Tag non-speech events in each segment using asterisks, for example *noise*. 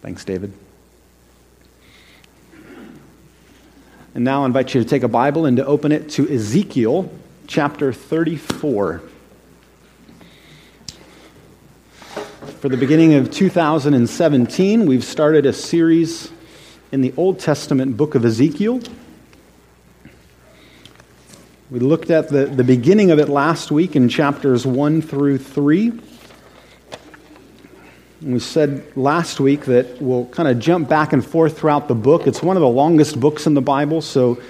Thanks, David. And now I invite you to take a Bible and to open it to Ezekiel chapter 34. For the beginning of 2017, we've started a series in the Old Testament book of Ezekiel. We looked at the, the beginning of it last week in chapters 1 through 3. We said last week that we'll kind of jump back and forth throughout the book. It's one of the longest books in the Bible, so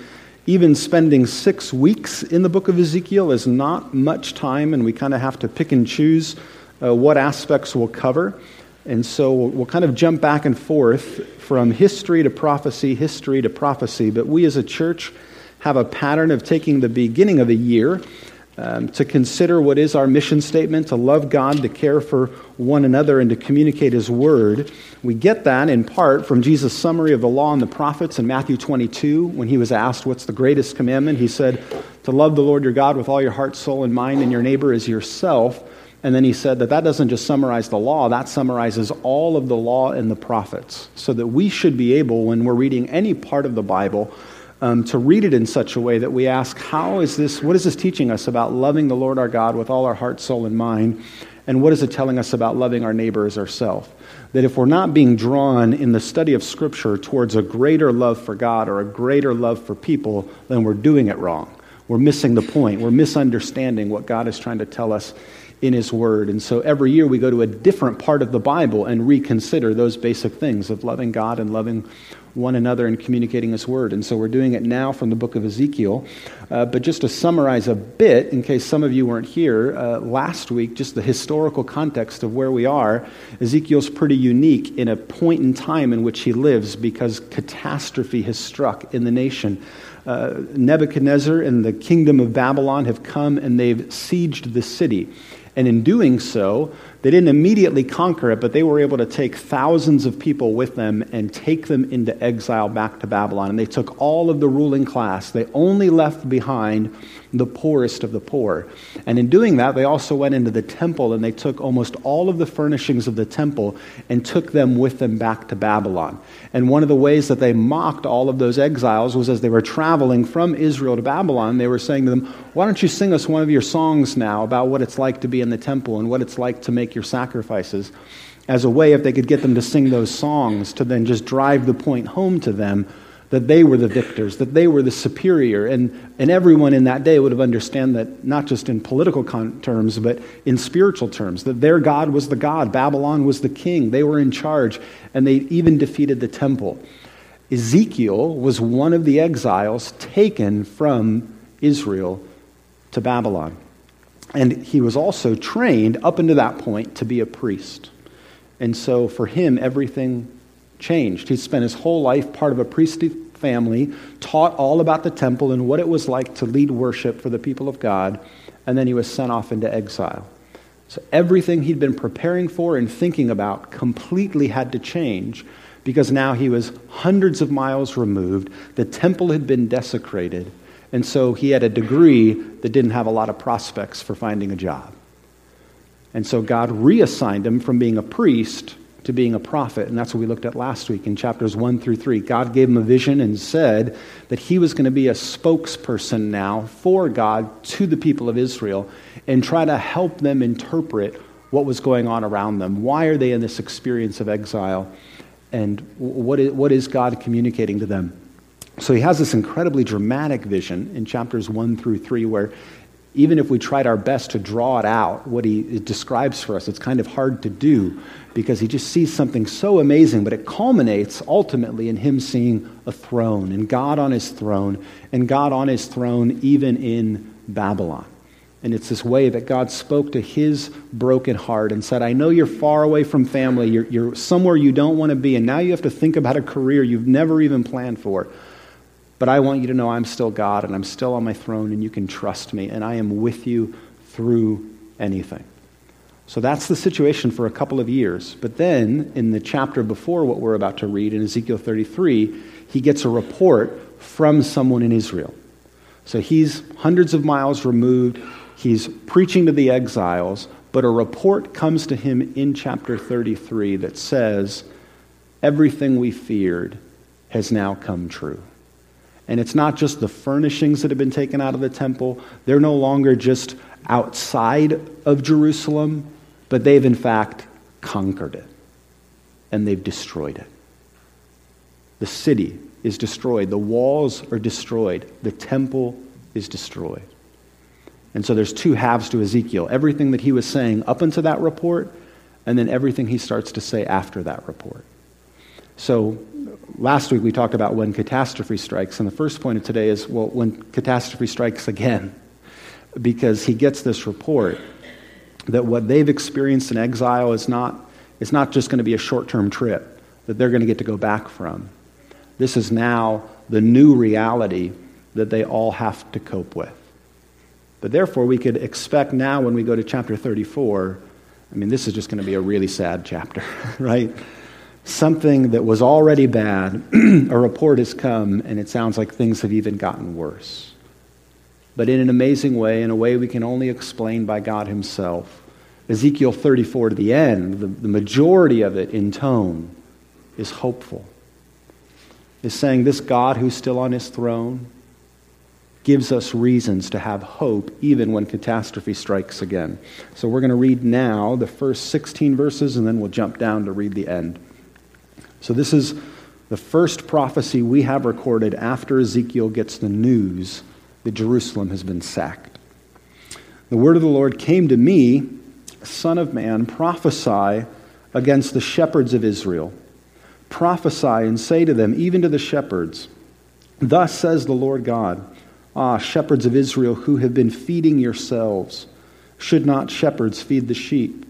even spending six weeks in the book of Ezekiel is not much time, and we kind of have to pick and choose uh, what aspects we'll cover. And so we'll, we'll kind of jump back and forth from history to prophecy, history to prophecy. But we as a church have a pattern of taking the beginning of a year um, to consider what is our mission statement to love God, to care for one another, and to communicate His Word. We get that in part from Jesus' summary of the law and the prophets in Matthew 22 when he was asked, What's the greatest commandment? He said, To love the Lord your God with all your heart, soul, and mind, and your neighbor as yourself. And then he said that that doesn't just summarize the law, that summarizes all of the law and the prophets. So that we should be able, when we're reading any part of the Bible, um, to read it in such a way that we ask, how is this, what is this teaching us about loving the Lord our God with all our heart, soul, and mind? And what is it telling us about loving our neighbor as ourselves? That if we're not being drawn in the study of Scripture towards a greater love for God or a greater love for people, then we're doing it wrong. We're missing the point. We're misunderstanding what God is trying to tell us in His Word. And so every year we go to a different part of the Bible and reconsider those basic things of loving God and loving one another and communicating His Word. And so we're doing it now from the book of Ezekiel. Uh, but just to summarize a bit, in case some of you weren't here, uh, last week, just the historical context of where we are, Ezekiel's pretty unique in a point in time in which he lives because catastrophe has struck in the nation. Uh, Nebuchadnezzar and the kingdom of Babylon have come and they've sieged the city. And in doing so, they didn't immediately conquer it, but they were able to take thousands of people with them and take them into exile back to Babylon. And they took all of the ruling class. They only left behind the poorest of the poor. And in doing that, they also went into the temple and they took almost all of the furnishings of the temple and took them with them back to Babylon. And one of the ways that they mocked all of those exiles was as they were traveling from Israel to Babylon, they were saying to them, Why don't you sing us one of your songs now about what it's like to be in the temple and what it's like to make your sacrifices? As a way, if they could get them to sing those songs, to then just drive the point home to them that they were the victors, that they were the superior. And, and everyone in that day would have understood that, not just in political con- terms, but in spiritual terms, that their God was the God. Babylon was the king. They were in charge, and they even defeated the temple. Ezekiel was one of the exiles taken from Israel to Babylon. And he was also trained up until that point to be a priest. And so for him, everything changed. He spent his whole life part of a priestly family, taught all about the temple and what it was like to lead worship for the people of God, and then he was sent off into exile. So everything he'd been preparing for and thinking about completely had to change because now he was hundreds of miles removed. The temple had been desecrated, and so he had a degree that didn't have a lot of prospects for finding a job. And so God reassigned him from being a priest to being a prophet. And that's what we looked at last week in chapters 1 through 3. God gave him a vision and said that he was going to be a spokesperson now for God to the people of Israel and try to help them interpret what was going on around them. Why are they in this experience of exile? And what is, what is God communicating to them? So he has this incredibly dramatic vision in chapters 1 through 3 where even if we tried our best to draw it out, what he describes for us, it's kind of hard to do because he just sees something so amazing, but it culminates ultimately in him seeing a throne and God on his throne, and God on his throne even in Babylon. And it's this way that God spoke to his broken heart and said, I know you're far away from family. You're, you're somewhere you don't want to be. And now you have to think about a career you've never even planned for. But I want you to know I'm still God and I'm still on my throne and you can trust me and I am with you through anything. So that's the situation for a couple of years. But then, in the chapter before what we're about to read, in Ezekiel 33, he gets a report from someone in Israel. So he's hundreds of miles removed. He's preaching to the exiles, but a report comes to him in chapter 33 that says everything we feared has now come true. And it's not just the furnishings that have been taken out of the temple, they're no longer just outside of Jerusalem, but they've in fact conquered it and they've destroyed it. The city is destroyed, the walls are destroyed, the temple is destroyed. And so there's two halves to Ezekiel everything that he was saying up until that report, and then everything he starts to say after that report. So last week we talked about when catastrophe strikes, and the first point of today is well, when catastrophe strikes again, because he gets this report that what they've experienced in exile is not, is not just going to be a short term trip that they're going to get to go back from. This is now the new reality that they all have to cope with. But therefore, we could expect now when we go to chapter 34, I mean, this is just going to be a really sad chapter, *laughs* right? Something that was already bad, *clears throat* a report has come, and it sounds like things have even gotten worse. But in an amazing way, in a way we can only explain by God Himself. Ezekiel 34 to the end, the, the majority of it in tone, is hopeful. Is saying this God who's still on His throne, gives us reasons to have hope even when catastrophe strikes again. So we're going to read now the first 16 verses, and then we'll jump down to read the end. So this is the first prophecy we have recorded after Ezekiel gets the news that Jerusalem has been sacked. The word of the Lord came to me, Son of man, prophesy against the shepherds of Israel. Prophesy and say to them, even to the shepherds, Thus says the Lord God. Ah, shepherds of Israel who have been feeding yourselves, should not shepherds feed the sheep?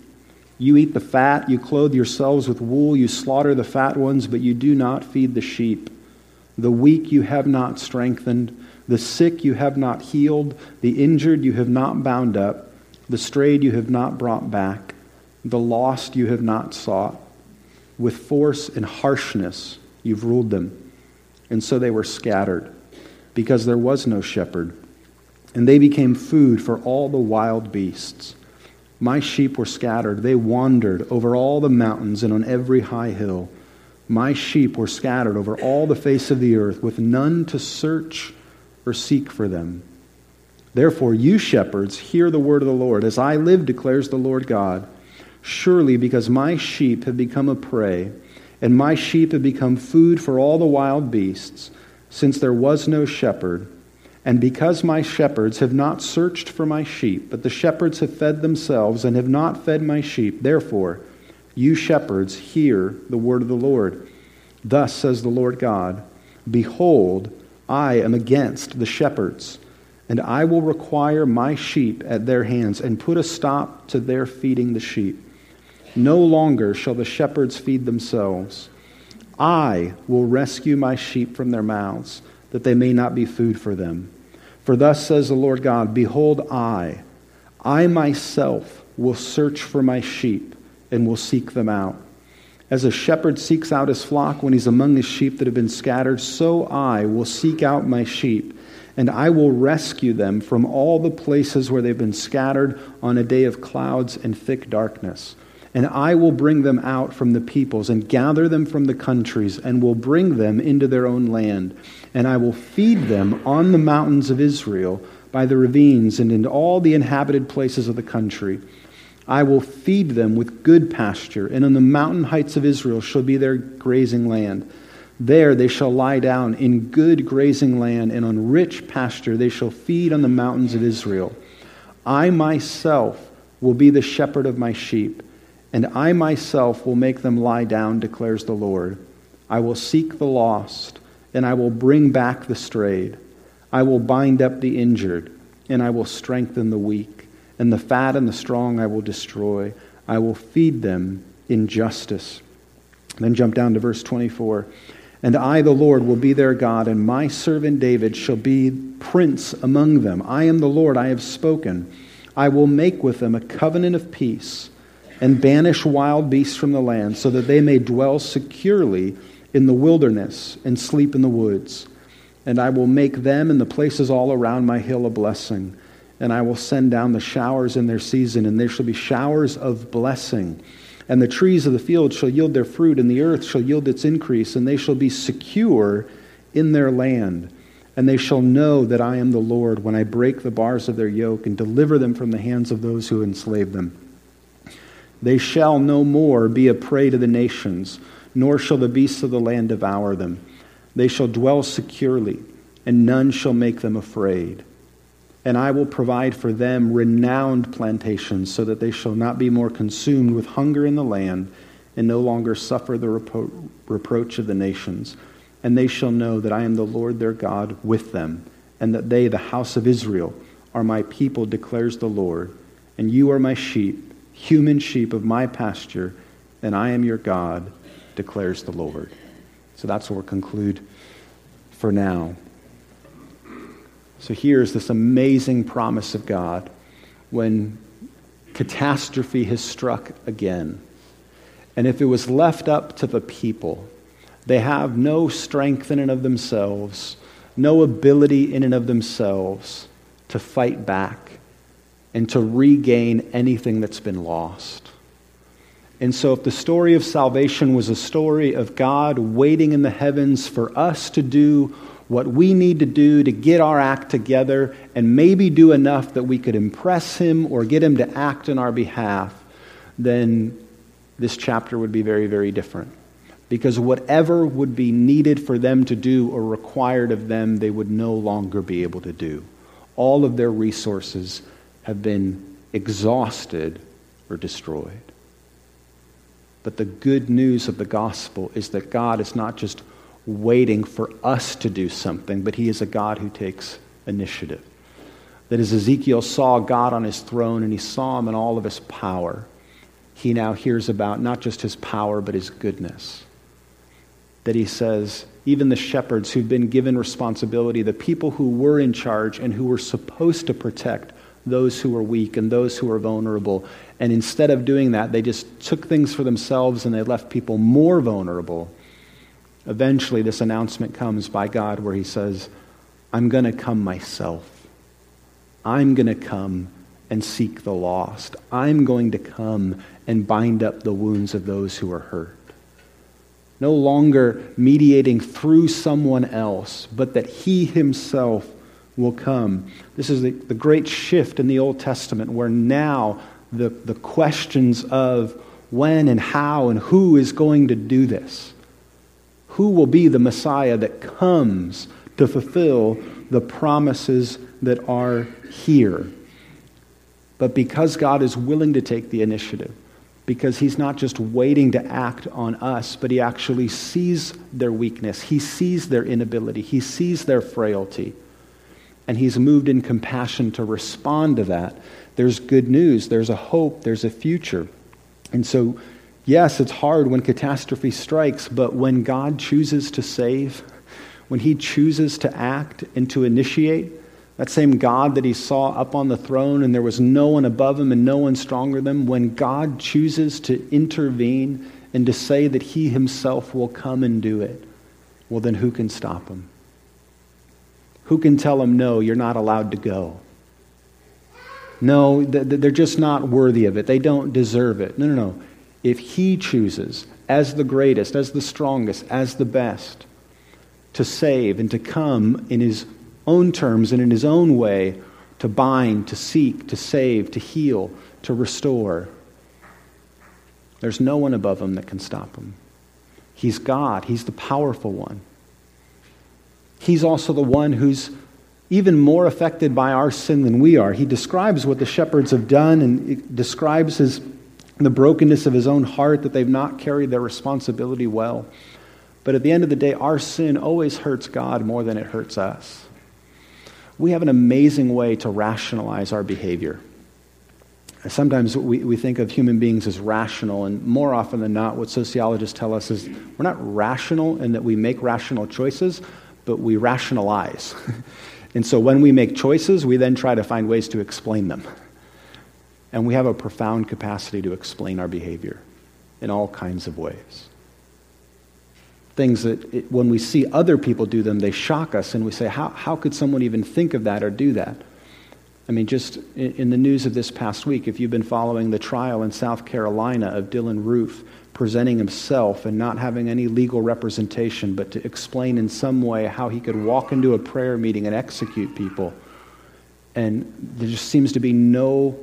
You eat the fat, you clothe yourselves with wool, you slaughter the fat ones, but you do not feed the sheep. The weak you have not strengthened, the sick you have not healed, the injured you have not bound up, the strayed you have not brought back, the lost you have not sought. With force and harshness you've ruled them, and so they were scattered because there was no shepherd. And they became food for all the wild beasts. My sheep were scattered. They wandered over all the mountains and on every high hill. My sheep were scattered over all the face of the earth, with none to search or seek for them. Therefore, you shepherds, hear the word of the Lord. As I live, declares the Lord God, surely because my sheep have become a prey, and my sheep have become food for all the wild beasts, since there was no shepherd, and because my shepherds have not searched for my sheep, but the shepherds have fed themselves and have not fed my sheep, therefore, you shepherds, hear the word of the Lord. Thus says the Lord God Behold, I am against the shepherds, and I will require my sheep at their hands and put a stop to their feeding the sheep. No longer shall the shepherds feed themselves I will rescue my sheep from their mouths, that they may not be food for them. For thus says the Lord God Behold, I, I myself will search for my sheep and will seek them out. As a shepherd seeks out his flock when he's among his sheep that have been scattered, so I will seek out my sheep, and I will rescue them from all the places where they've been scattered on a day of clouds and thick darkness. And I will bring them out from the peoples and gather them from the countries and will bring them into their own land. And I will feed them on the mountains of Israel, by the ravines, and in all the inhabited places of the country. I will feed them with good pasture, and on the mountain heights of Israel shall be their grazing land. There they shall lie down in good grazing land, and on rich pasture they shall feed on the mountains of Israel. I myself will be the shepherd of my sheep and I myself will make them lie down, declares the Lord. I will seek the lost, and I will bring back the strayed. I will bind up the injured, and I will strengthen the weak. And the fat and the strong I will destroy. I will feed them in justice. Then jump down to verse 24. And I, the Lord, will be their God, and my servant David shall be prince among them. I am the Lord, I have spoken. I will make with them a covenant of peace and banish wild beasts from the land, so that they may dwell securely in the wilderness and sleep in the woods. And I will make them and the places all around my hill a blessing. And I will send down the showers in their season, and there shall be showers of blessing. And the trees of the field shall yield their fruit, and the earth shall yield its increase, and they shall be secure in their land. And they shall know that I am the Lord when I break the bars of their yoke and deliver them from the hands of those who enslave them. They shall no more be a prey to the nations, nor shall the beasts of the land devour them. They shall dwell securely, and none shall make them afraid. And I will provide for them renowned plantations, so that they shall not be more consumed with hunger in the land, and no longer suffer the repro- reproach of the nations. And they shall know that I am the Lord their God with them, and that they, the house of Israel, are my people, declares the Lord. And you are my sheep human sheep of my pasture, and I am your God, declares the Lord. So that's where we'll conclude for now. So here's this amazing promise of God when catastrophe has struck again. And if it was left up to the people, they have no strength in and of themselves, no ability in and of themselves to fight back and to regain anything that's been lost. And so, if the story of salvation was a story of God waiting in the heavens for us to do what we need to do to get our act together and maybe do enough that we could impress Him or get Him to act in our behalf, then this chapter would be very, very different. Because whatever would be needed for them to do or required of them, they would no longer be able to do. All of their resources have been exhausted or destroyed. But the good news of the gospel is that God is not just waiting for us to do something, but He is a God who takes initiative. That as Ezekiel saw God on his throne and he saw him in all of his power, he now hears about not just his power, but his goodness. That he says, even the shepherds who've been given responsibility, the people who were in charge and who were supposed to protect those who are weak and those who are vulnerable. And instead of doing that, they just took things for themselves and they left people more vulnerable. Eventually, this announcement comes by God where He says, I'm going to come myself. I'm going to come and seek the lost. I'm going to come and bind up the wounds of those who are hurt. No longer mediating through someone else, but that He Himself will come. This is the, the great shift in the Old Testament where now the, the questions of when and how and who is going to do this, who will be the Messiah that comes to fulfill the promises that are here. But because God is willing to take the initiative, because he's not just waiting to act on us, but he actually sees their weakness, he sees their inability, he sees their frailty and he's moved in compassion to respond to that. There's good news, there's a hope, there's a future. And so, yes, it's hard when catastrophe strikes, but when God chooses to save, when he chooses to act and to initiate, that same God that he saw up on the throne and there was no one above him and no one stronger than him, when God chooses to intervene and to say that he himself will come and do it, well, then who can stop him? Who can tell them, no, you're not allowed to go? No, they're just not worthy of it. They don't deserve it. No, no, no. If He chooses, as the greatest, as the strongest, as the best, to save and to come in His own terms and in His own way, to bind, to seek, to save, to heal, to restore, there's no one above Him that can stop Him. He's God, He's the powerful one. He's also the one who's even more affected by our sin than we are. He describes what the shepherds have done and describes his, the brokenness of his own heart that they've not carried their responsibility well. But at the end of the day, our sin always hurts God more than it hurts us. We have an amazing way to rationalize our behavior. Sometimes we, we think of human beings as rational, and more often than not, what sociologists tell us is we're not rational in that we make rational choices, but we rationalize. *laughs* and so when we make choices, we then try to find ways to explain them. And we have a profound capacity to explain our behavior in all kinds of ways. Things that, it, when we see other people do them, they shock us, and we say, how, how could someone even think of that or do that? I mean, just in the news of this past week, if you've been following the trial in South Carolina of Dylann Roof presenting himself and not having any legal representation, but to explain in some way how he could walk into a prayer meeting and execute people. And there just seems to be no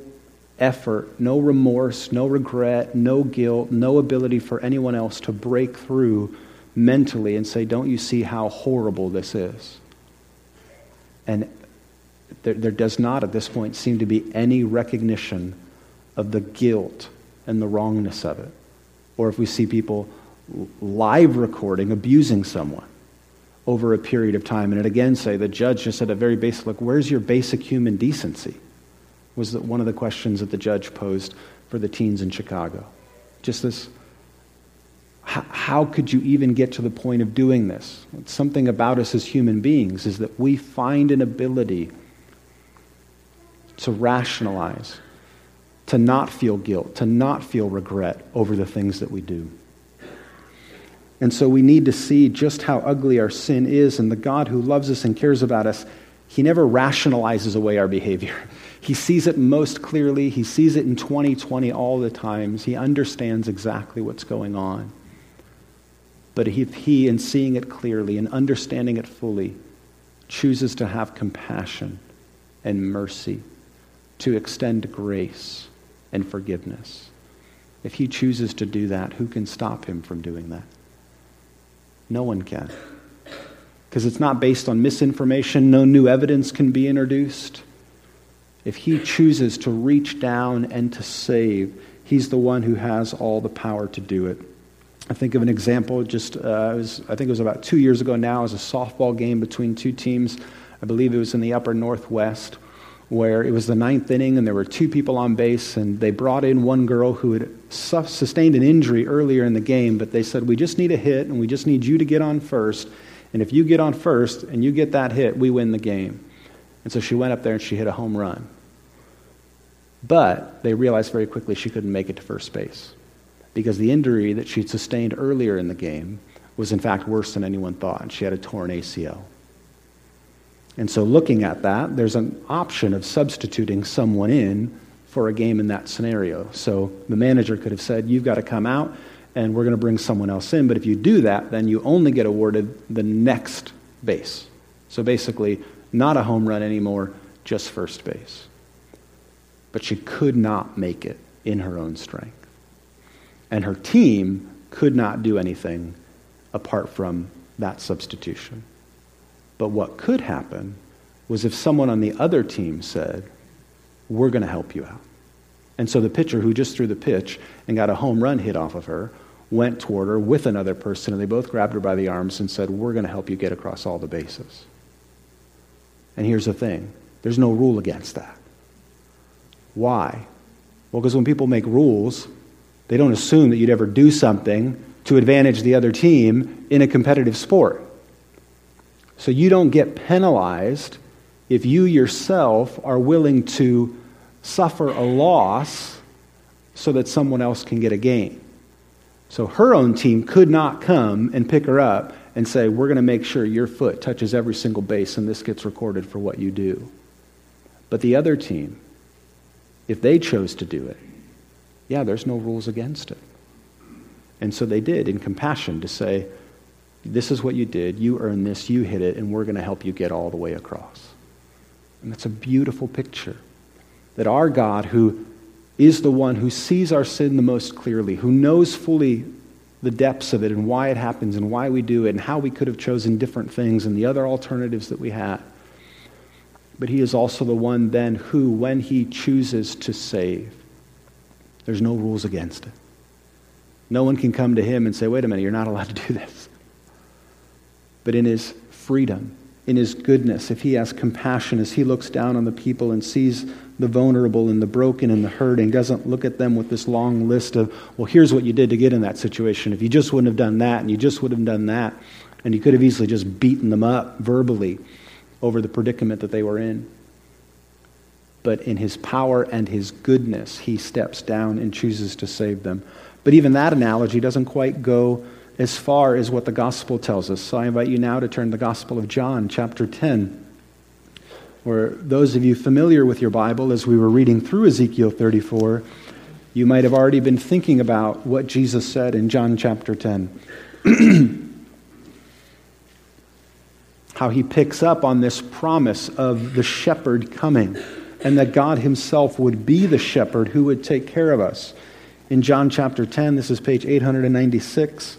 effort, no remorse, no regret, no guilt, no ability for anyone else to break through mentally and say, Don't you see how horrible this is? And there, there does not at this point seem to be any recognition of the guilt and the wrongness of it. Or if we see people live recording abusing someone over a period of time, and it again say the judge just said a very basic look, where's your basic human decency? Was that one of the questions that the judge posed for the teens in Chicago. Just this how could you even get to the point of doing this? Something about us as human beings is that we find an ability to rationalize, to not feel guilt, to not feel regret over the things that we do. And so we need to see just how ugly our sin is, and the God who loves us and cares about us, He never rationalizes away our behavior. *laughs* He sees it most clearly. He sees it in 2020 all the times. He understands exactly what's going on. But he, he, in seeing it clearly and understanding it fully, chooses to have compassion and mercy to extend grace and forgiveness. If he chooses to do that, who can stop him from doing that? No one can. Because it's not based on misinformation, no new evidence can be introduced. If he chooses to reach down and to save, he's the one who has all the power to do it. I think of an example just, uh, was, I think it was about two years ago now, it was a softball game between two teams. I believe it was in the upper northwest where it was the ninth inning and there were two people on base and they brought in one girl who had sustained an injury earlier in the game but they said we just need a hit and we just need you to get on first and if you get on first and you get that hit we win the game. And so she went up there and she hit a home run. But they realized very quickly she couldn't make it to first base because the injury that she'd sustained earlier in the game was in fact worse than anyone thought and she had a torn acl and so, looking at that, there's an option of substituting someone in for a game in that scenario. So, the manager could have said, You've got to come out and we're going to bring someone else in. But if you do that, then you only get awarded the next base. So, basically, not a home run anymore, just first base. But she could not make it in her own strength. And her team could not do anything apart from that substitution. But what could happen was if someone on the other team said, We're going to help you out. And so the pitcher who just threw the pitch and got a home run hit off of her went toward her with another person, and they both grabbed her by the arms and said, We're going to help you get across all the bases. And here's the thing there's no rule against that. Why? Well, because when people make rules, they don't assume that you'd ever do something to advantage the other team in a competitive sport. So you don't get penalized if you yourself are willing to suffer a loss so that someone else can get a gain. So her own team could not come and pick her up and say, We're going to make sure your foot touches every single base and this gets recorded for what you do. But the other team, if they chose to do it, yeah, there's no rules against it. And so they did in compassion to say, this is what you did. You earned this. You hit it, and we're going to help you get all the way across. And that's a beautiful picture that our God, who is the one who sees our sin the most clearly, who knows fully the depths of it and why it happens and why we do it and how we could have chosen different things and the other alternatives that we had. But he is also the one then who, when he chooses to save, there's no rules against it. No one can come to him and say, wait a minute, you're not allowed to do this but in his freedom, in his goodness, if he has compassion as he looks down on the people and sees the vulnerable and the broken and the hurting, doesn't look at them with this long list of, well, here's what you did to get in that situation. If you just wouldn't have done that and you just would have done that, and you could have easily just beaten them up verbally over the predicament that they were in. But in his power and his goodness, he steps down and chooses to save them. But even that analogy doesn't quite go as far as what the gospel tells us. So I invite you now to turn to the Gospel of John, chapter 10. Or those of you familiar with your Bible, as we were reading through Ezekiel 34, you might have already been thinking about what Jesus said in John chapter 10. *clears throat* How he picks up on this promise of the shepherd coming and that God himself would be the shepherd who would take care of us. In John chapter 10, this is page 896,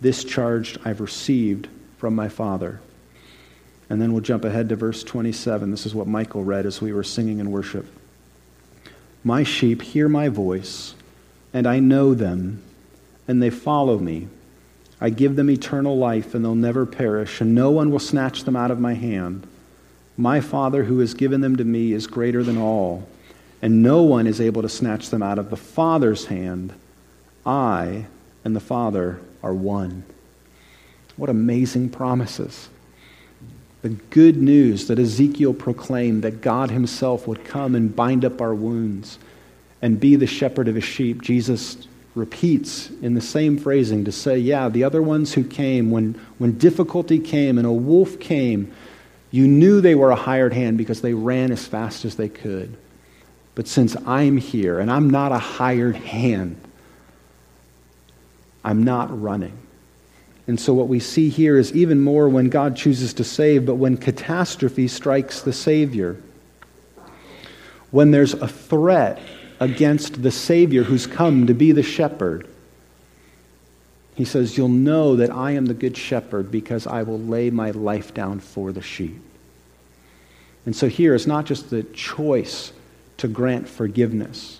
This charge I've received from my Father. And then we'll jump ahead to verse 27. This is what Michael read as we were singing in worship. My sheep hear my voice, and I know them, and they follow me. I give them eternal life, and they'll never perish, and no one will snatch them out of my hand. My Father, who has given them to me, is greater than all, and no one is able to snatch them out of the Father's hand. I and the Father are one. What amazing promises the good news that Ezekiel proclaimed that God himself would come and bind up our wounds and be the shepherd of his sheep, Jesus repeats in the same phrasing to say, yeah, the other ones who came, when, when difficulty came and a wolf came, you knew they were a hired hand because they ran as fast as they could. But since I'm here and I'm not a hired hand, I'm not running. And so, what we see here is even more when God chooses to save, but when catastrophe strikes the Savior. When there's a threat against the Savior who's come to be the shepherd, he says, You'll know that I am the good shepherd because I will lay my life down for the sheep. And so, here is not just the choice to grant forgiveness,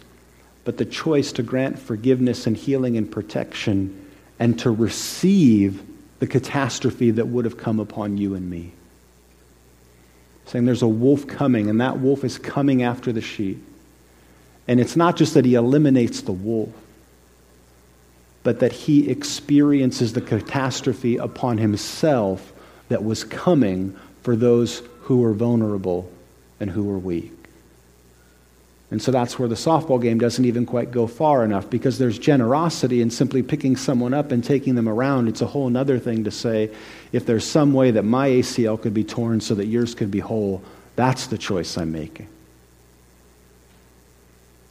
but the choice to grant forgiveness and healing and protection and to receive the catastrophe that would have come upon you and me. Saying there's a wolf coming, and that wolf is coming after the sheep. And it's not just that he eliminates the wolf, but that he experiences the catastrophe upon himself that was coming for those who were vulnerable and who were weak. And so that's where the softball game doesn't even quite go far enough because there's generosity in simply picking someone up and taking them around. It's a whole other thing to say, if there's some way that my ACL could be torn so that yours could be whole, that's the choice I'm making.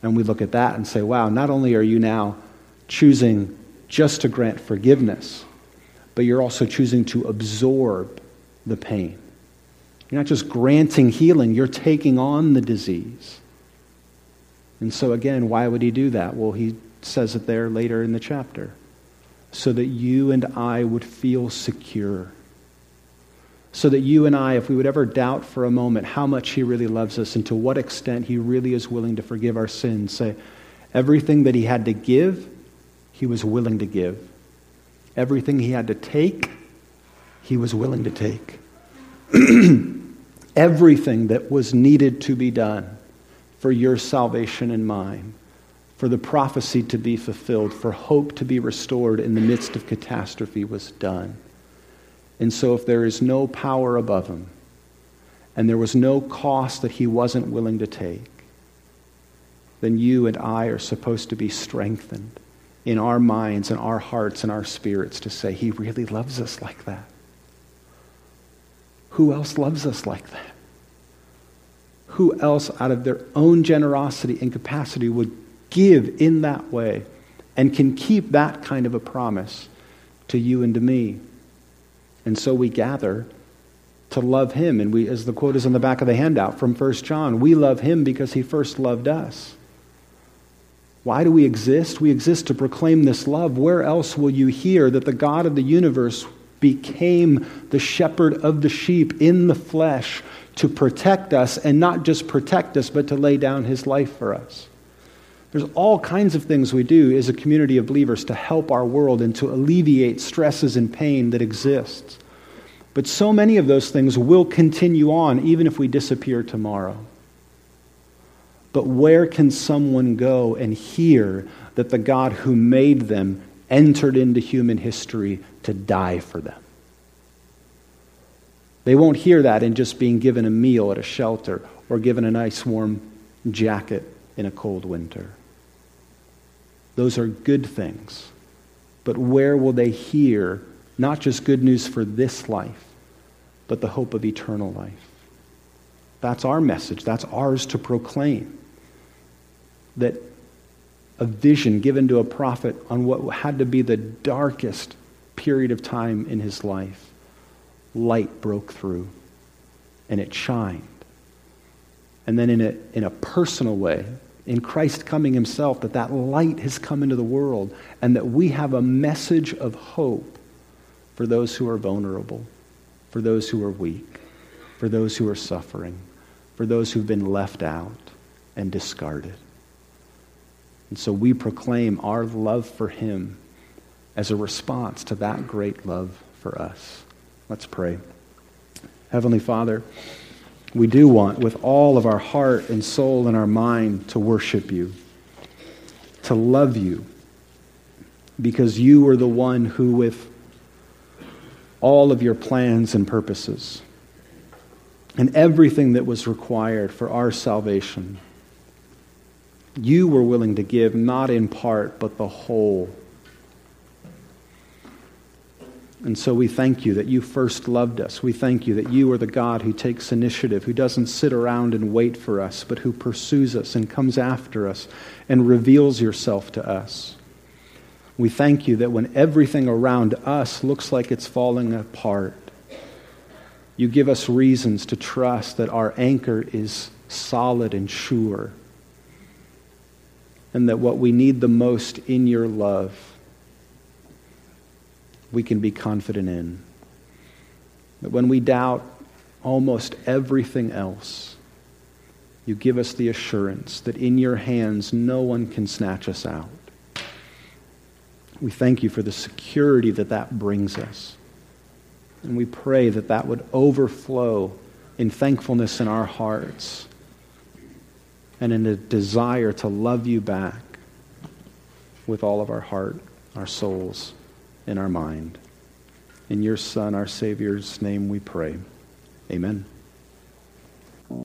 And we look at that and say, wow, not only are you now choosing just to grant forgiveness, but you're also choosing to absorb the pain. You're not just granting healing, you're taking on the disease. And so, again, why would he do that? Well, he says it there later in the chapter. So that you and I would feel secure. So that you and I, if we would ever doubt for a moment how much he really loves us and to what extent he really is willing to forgive our sins, say, everything that he had to give, he was willing to give. Everything he had to take, he was willing to take. *clears throat* everything that was needed to be done for your salvation and mine, for the prophecy to be fulfilled, for hope to be restored in the midst of catastrophe was done. And so, if there is no power above him, and there was no cost that he wasn't willing to take, then you and I are supposed to be strengthened in our minds and our hearts and our spirits to say, He really loves us like that. Who else loves us like that? Who else, out of their own generosity and capacity, would give in that way and can keep that kind of a promise to you and to me? And so we gather to love him. And we, as the quote is on the back of the handout from 1 John, we love him because he first loved us. Why do we exist? We exist to proclaim this love. Where else will you hear that the God of the universe became the shepherd of the sheep in the flesh to protect us, and not just protect us, but to lay down his life for us? There's all kinds of things we do as a community of believers to help our world and to alleviate stresses and pain that exists. But so many of those things will continue on even if we disappear tomorrow. But where can someone go and hear that the God who made them entered into human history to die for them? They won't hear that in just being given a meal at a shelter or given a nice warm jacket in a cold winter. Those are good things. But where will they hear not just good news for this life, but the hope of eternal life? That's our message. That's ours to proclaim that a vision given to a prophet on what had to be the darkest period of time in his life, light broke through and it shined. And then in a, in a personal way, in Christ coming himself, that that light has come into the world and that we have a message of hope for those who are vulnerable, for those who are weak, for those who are suffering, for those who've been left out and discarded. And so we proclaim our love for him as a response to that great love for us. Let's pray. Heavenly Father, we do want with all of our heart and soul and our mind to worship you, to love you, because you are the one who, with all of your plans and purposes, and everything that was required for our salvation, you were willing to give, not in part, but the whole. And so we thank you that you first loved us. We thank you that you are the God who takes initiative, who doesn't sit around and wait for us, but who pursues us and comes after us and reveals yourself to us. We thank you that when everything around us looks like it's falling apart, you give us reasons to trust that our anchor is solid and sure and that what we need the most in your love, we can be confident in. That when we doubt almost everything else, you give us the assurance that in your hands no one can snatch us out. We thank you for the security that that brings us. And we pray that that would overflow in thankfulness in our hearts and in a desire to love you back with all of our heart, our souls, and our mind. In your Son, our Savior's name, we pray. Amen.